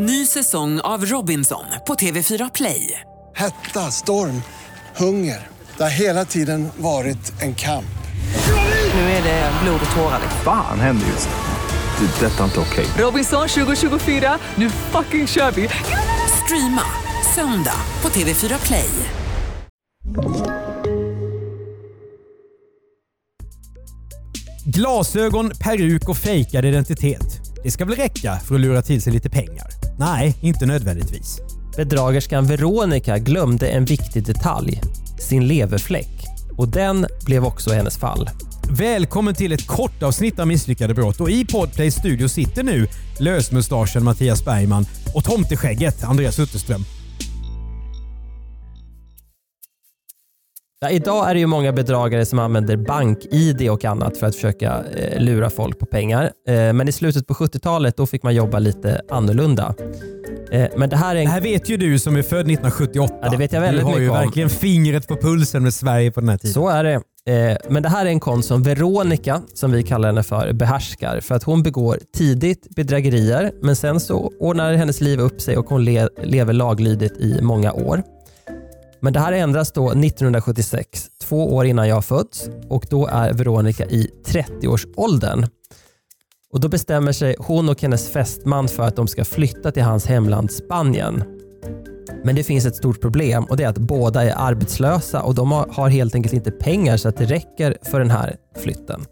Ny säsong av Robinson på TV4 Play. Hetta, storm, hunger. Det har hela tiden varit en kamp. Nu är det blod och tårar. Fan händer just nu. Det. är Detta är inte okej. Robinson 2024, nu fucking kör vi! Streama söndag på TV4 Play. Glasögon, peruk och fejkad identitet. Det ska väl räcka för att lura till sig lite pengar? Nej, inte nödvändigtvis. Bedragerskan Veronica glömde en viktig detalj, sin leverfläck. Och den blev också hennes fall. Välkommen till ett kort avsnitt av Misslyckade brott och i Podplays studio sitter nu lösmustaschen Mattias Bergman och tomteskägget Andreas Utterström. Ja, idag är det ju många bedragare som använder bank-id och annat för att försöka eh, lura folk på pengar. Eh, men i slutet på 70-talet då fick man jobba lite annorlunda. Eh, men det här är en... Det här vet ju du som är född 1978. Ja, det vet jag väldigt Du har ju om. verkligen fingret på pulsen med Sverige på den här tiden. Så är det. Eh, Men det här är en konst som Veronica, som vi kallar henne för, behärskar. För att hon begår tidigt bedrägerier, men sen så ordnar hennes liv upp sig och hon le lever laglydigt i många år. Men det här ändras då 1976, två år innan jag fötts och då är Veronica i 30-årsåldern. Och Då bestämmer sig hon och hennes fästman för att de ska flytta till hans hemland Spanien. Men det finns ett stort problem och det är att båda är arbetslösa och de har- helt enkelt inte pengar så att det räcker för den här flytten.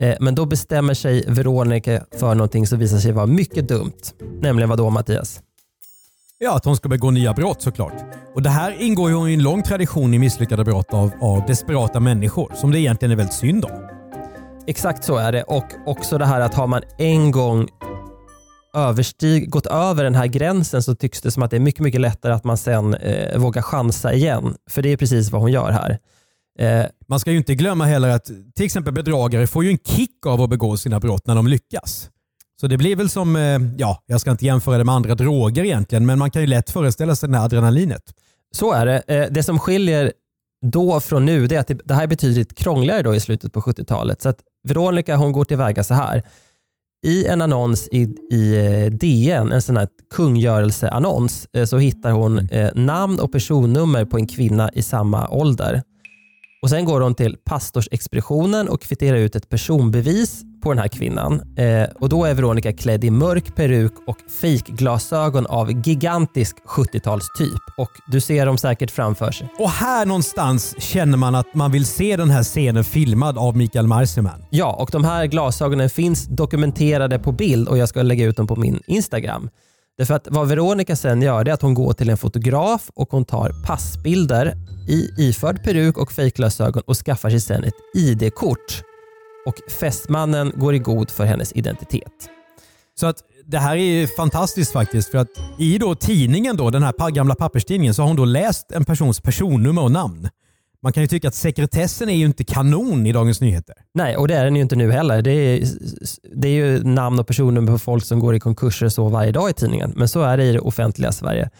Eh, men då bestämmer sig Veronica för någonting som visar sig vara mycket dumt. Nämligen vad då Mattias? Ja, att hon ska begå nya brott såklart. Och Det här ingår ju i en lång tradition i misslyckade brott av, av desperata människor som det egentligen är väldigt synd om. Exakt så är det och också det här att har man en gång överstig, gått över den här gränsen så tycks det som att det är mycket, mycket lättare att man sen eh, vågar chansa igen. För det är precis vad hon gör här. Eh, Man ska ju inte glömma heller att till exempel bedragare får ju en kick av att begå sina brott när de lyckas. Så det blir väl som, eh, ja, jag ska inte jämföra det med andra droger egentligen, men man kan ju lätt föreställa sig det här adrenalinet. Så är det. Eh, Det som skiljer då från nu det är att det- här är betydligt krångligare då i slutet på 70-talet. Så att Veronica hon går tillväga så här. I en annons i, i eh, DN, en sån här kungörelseannons, så hittar hon eh, namn och personnummer på en kvinna i samma ålder. Och Sen går hon till pastorsexpeditionen och kvitterar ut ett personbevis på den här kvinnan. Eh, och Då är Veronica klädd i mörk peruk och fejkglasögon av gigantisk 70-talstyp. Och Du ser dem säkert framför sig. Och här någonstans känner man att man vill se den här scenen filmad av Mikael Marciman. Ja, och de här glasögonen finns dokumenterade på bild och jag ska lägga ut dem på min Instagram. Därför att vad Veronica sen gör det är att hon går till en fotograf och hon tar passbilder i iförd peruk och fejkglasögon och skaffar sig sen ett ID-kort. Och fästmannen går i god för hennes identitet. Så att det här är ju fantastiskt faktiskt för att i då tidningen, då, den här gamla papperstidningen, så har hon då läst en persons personnummer och namn. Man kan ju tycka att sekretessen är ju inte kanon i Dagens Nyheter. Nej, och det är den ju inte nu heller. Det är, det är ju namn och personnummer på folk som går i konkurser så varje dag i tidningen. Men så är det i det offentliga Sverige.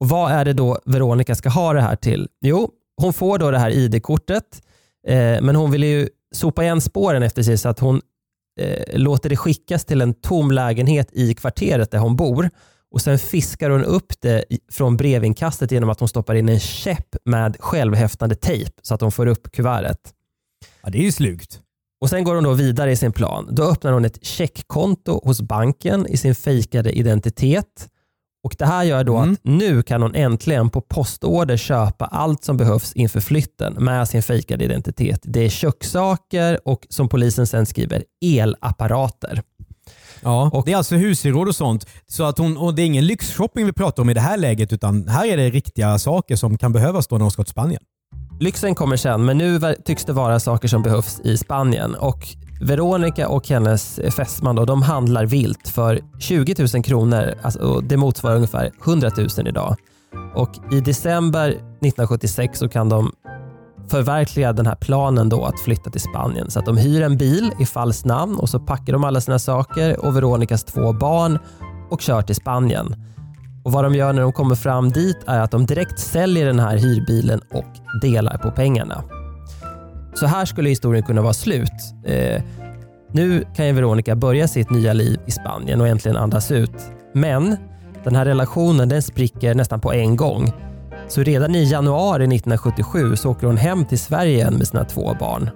Och Vad är det då Veronica ska ha det här till? Jo, hon får då det här ID-kortet, eh, men hon vill ju sopa igen spåren efter sig så att hon eh, låter det skickas till en tom lägenhet i kvarteret där hon bor. Och Sen fiskar hon upp det från brevinkastet genom att hon stoppar in en käpp med självhäftande tejp så att hon får upp kuvertet. Ja, det är ju slugt. Och Sen går hon då vidare i sin plan. Då öppnar hon ett checkkonto hos banken i sin fejkade identitet. Och Det här gör då Mm. att nu kan hon äntligen på postorder köpa allt som behövs inför flytten med sin fejkade identitet. Det är kökssaker och som polisen sen skriver elapparater. Ja, Och- det är alltså husgeråd och sånt. Så att hon, och det är ingen lyxshopping vi pratar om i det här läget utan här är det riktiga saker som kan behövas då när hon ska till Spanien. Lyxen kommer sen, men nu tycks det vara saker som behövs i Spanien. Och Veronica och hennes fästman då, de handlar vilt för 20 000 kronor. Alltså, och det motsvarar ungefär 100 000 idag. Och I december 1976 så kan de förverkliga den här planen då att flytta till Spanien. Så att de hyr en bil i falskt namn och så packar de alla sina saker och Veronicas två barn och kör till Spanien. Och Vad de gör när de kommer fram dit är att de direkt säljer den här hyrbilen och delar på pengarna. Så här skulle historien kunna vara slut. Eh, nu kan ju Veronica börja sitt nya liv i Spanien och äntligen andas ut. Men den här relationen den spricker nästan på en gång. Så redan i januari 1977 så åker hon hem till Sverige igen med sina två barn.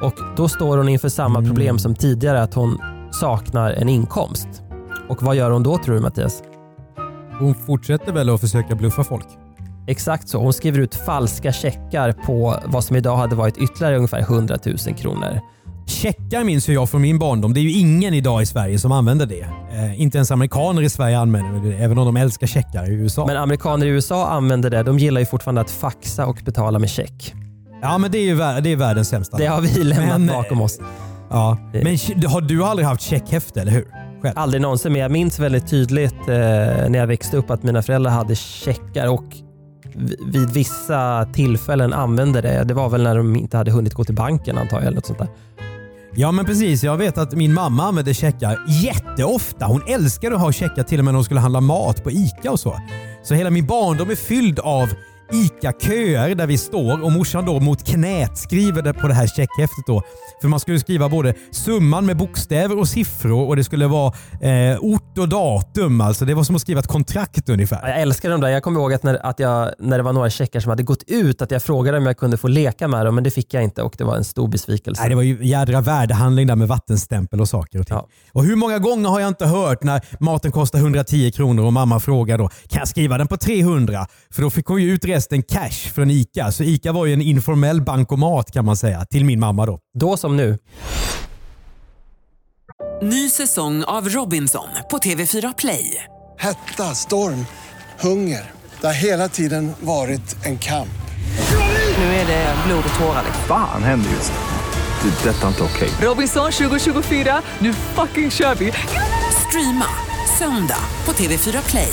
Och Då står hon inför samma problem som tidigare, att hon saknar en inkomst. Och Vad gör hon då tror du Mattias? Hon fortsätter väl att försöka bluffa folk? Exakt så. Hon skriver ut falska checkar på vad som idag hade varit ytterligare ungefär 100 000 kronor. Checkar minns jag från min barndom. Det är ju ingen idag i Sverige som använder det. Eh, inte ens amerikaner i Sverige använder det, även om de älskar checkar i USA. Men amerikaner i USA använder det. De gillar ju fortfarande att faxa och betala med check. ja, men det är ju det är världens sämsta. Det har vi lämnat Men, eh, bakom oss. Ja. Men har du aldrig haft checkhäfte, eller hur? Själv? Aldrig någonsin, men jag minns väldigt tydligt eh, när jag växte upp att mina föräldrar hade checkar och vid vissa tillfällen använde det. Det var väl när de inte hade hunnit gå till banken antar jag. Eller något sånt där. Ja men precis, jag vet att min mamma använde checkar jätteofta. Hon älskade att ha checkar till och med när hon skulle handla mat på ICA och så. Så hela min barndom är fylld av ICA-köer där vi står och morsan då mot knät skriver det på det här checkhäftet då. För man skulle skriva både summan med bokstäver och siffror och det skulle vara eh, ort och datum. Alltså det var som att skriva ett kontrakt ungefär. Jag älskar de där. Jag kommer ihåg att när, att jag, när det var några checkar som hade gått ut att jag frågade om jag kunde få leka med dem men det fick jag inte och det var en stor besvikelse. Nej, det var ju jädra värdehandling där med vattenstämpel och saker och ting. Ja. Och hur många gånger har jag inte hört när maten kostar 110 kronor och mamma frågar då kan jag skriva den på 300? För då fick hon ju ut resten cash från ICA. Så ICA var ju en informell bankomat kan man säga till min mamma då. Då som nu. Ny säsong av Robinson på TV4 Play. Hetta, storm, hunger. Det har hela tiden varit en kamp. Nu är det blod och tårar. Fan händer just nu. Det. är Detta är inte okej. Robinson 2024, nu fucking kör vi! Streama söndag på TV4 Play.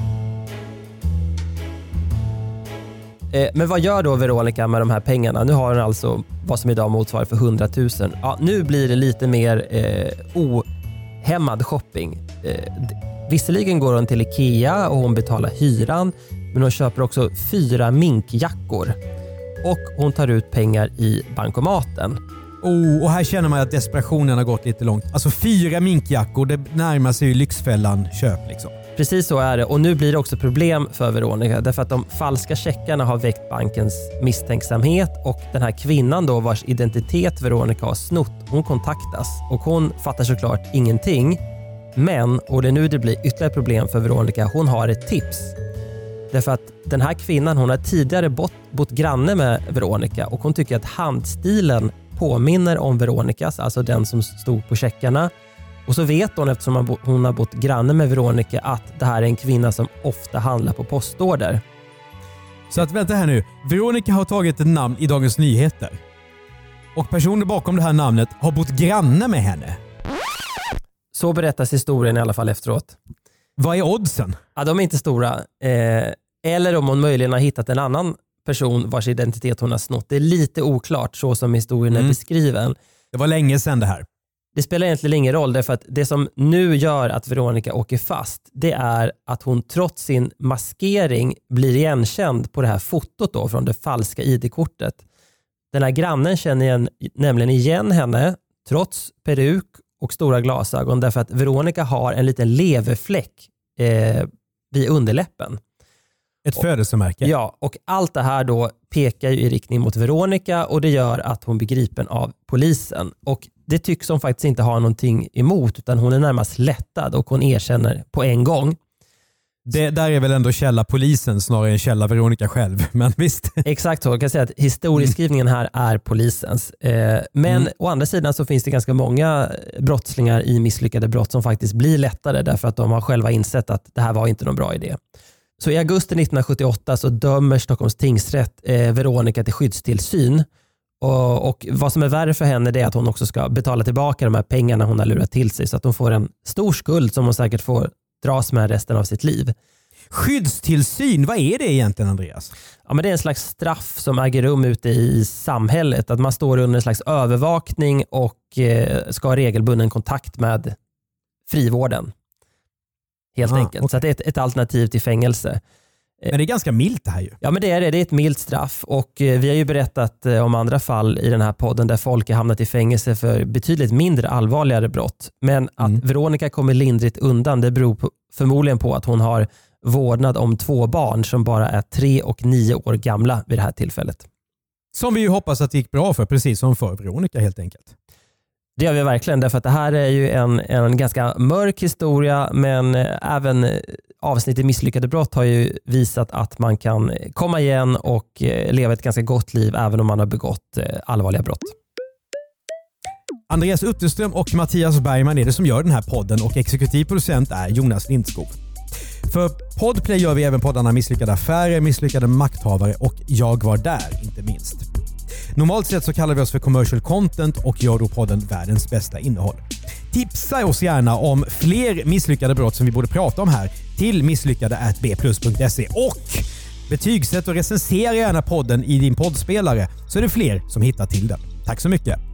Eh, men vad gör då Veronica med de här pengarna? Nu har hon alltså vad som idag motsvarar för 100 000. Ja, nu blir det lite mer eh, ohämmad shopping. Eh, visserligen går hon till Ikea och hon betalar hyran, men hon köper också fyra minkjackor. Och hon tar ut pengar i bankomaten. Oh, och här känner man att desperationen har gått lite långt. Alltså fyra minkjackor, det närmar sig ju Lyxfällan köp liksom. Precis så är det och nu blir det också problem för Veronica därför att de falska checkarna har väckt bankens misstänksamhet och den här kvinnan då vars identitet Veronica har snott, hon kontaktas och hon fattar såklart ingenting. Men, och det är nu det blir ytterligare problem för Veronica, hon har ett tips. Därför att den här kvinnan hon har tidigare bott, bott granne med Veronica och hon tycker att handstilen påminner om Veronicas, alltså den som stod på checkarna. Och så vet hon eftersom hon har bott granne med Veronica att det här är en kvinna som ofta handlar på postorder. Så att vänta här nu. Veronica har tagit ett namn i Dagens Nyheter. Och personen bakom det här namnet har bott granne med henne. Så berättas historien i alla fall efteråt. Vad är oddsen? Ja, de är inte stora. Eh, eller om hon möjligen har hittat en annan person vars identitet hon har snott. Det är lite oklart så som historien är Mm. beskriven. Det var länge sedan det här. Det spelar egentligen ingen roll därför att det som nu gör att Veronica åker fast det är att hon trots sin maskering blir igenkänd på det här fotot då från det falska ID-kortet. Den här grannen känner igen, nämligen igen henne trots peruk och stora glasögon därför att Veronica har en liten leverfläck eh, vid underläppen. Ett födelsemärke. Ja, och allt det här då pekar ju i riktning mot Veronica och det gör att hon blir gripen av polisen. Och det tycks hon faktiskt inte ha någonting emot utan hon är närmast lättad och hon erkänner på en gång. Det där är väl ändå källa polisen snarare än källa Veronica själv. Men visst. Exakt så. Jag kan säga att historieskrivningen här är polisens. Eh, Men Mm. å andra sidan så finns det ganska många brottslingar i misslyckade brott som faktiskt blir lättare därför att de har själva insett att det här var inte någon bra idé. Så i augusti 1978 så dömer Stockholms tingsrätt eh, Veronica till skyddstillsyn. Och, och Vad som är värre för henne är att hon också ska betala tillbaka de här pengarna hon har lurat till sig så att hon får en stor skuld som hon säkert får dras med resten av sitt liv. Skyddstillsyn, vad är det egentligen Andreas? Ja, men det är en slags straff som äger rum ute i samhället. Att man står under en slags övervakning och eh, ska ha regelbunden kontakt med frivården. Helt Ah, enkelt. Så att det är ett, ett alternativ till fängelse. Men det är ganska milt det här ju. Ja men det är det. Det är ett milt straff och eh, vi har ju berättat eh, om andra fall i den här podden där folk har hamnat i fängelse för betydligt mindre allvarligare brott. Men att Mm. Veronica kommer lindrigt undan det beror på, förmodligen på att hon har vårdnad om två barn som bara är tre och nio år gamla vid det här tillfället. Som vi ju hoppas att det gick bra för, precis som för Veronica helt enkelt. Det gör vi verkligen därför att det här är ju en, en ganska mörk historia men eh, även avsnittet misslyckade brott har ju visat att man kan komma igen och eh, leva ett ganska gott liv även om man har begått eh, allvarliga brott. Andreas Utterström och Mattias Bergman är det som gör den här podden och exekutiv producent är Jonas Lindskog. För Podplay gör vi även poddarna Misslyckade affärer, Misslyckade makthavare och Jag var där, inte minst. Normalt sett så kallar vi oss för commercial content och gör då podden Världens bästa innehåll. Tipsa oss gärna om fler misslyckade brott som vi borde prata om här till misslyckade.bplus.se och betygsätt och recensera gärna podden i din poddspelare så är det fler som hittar till den. Tack så mycket!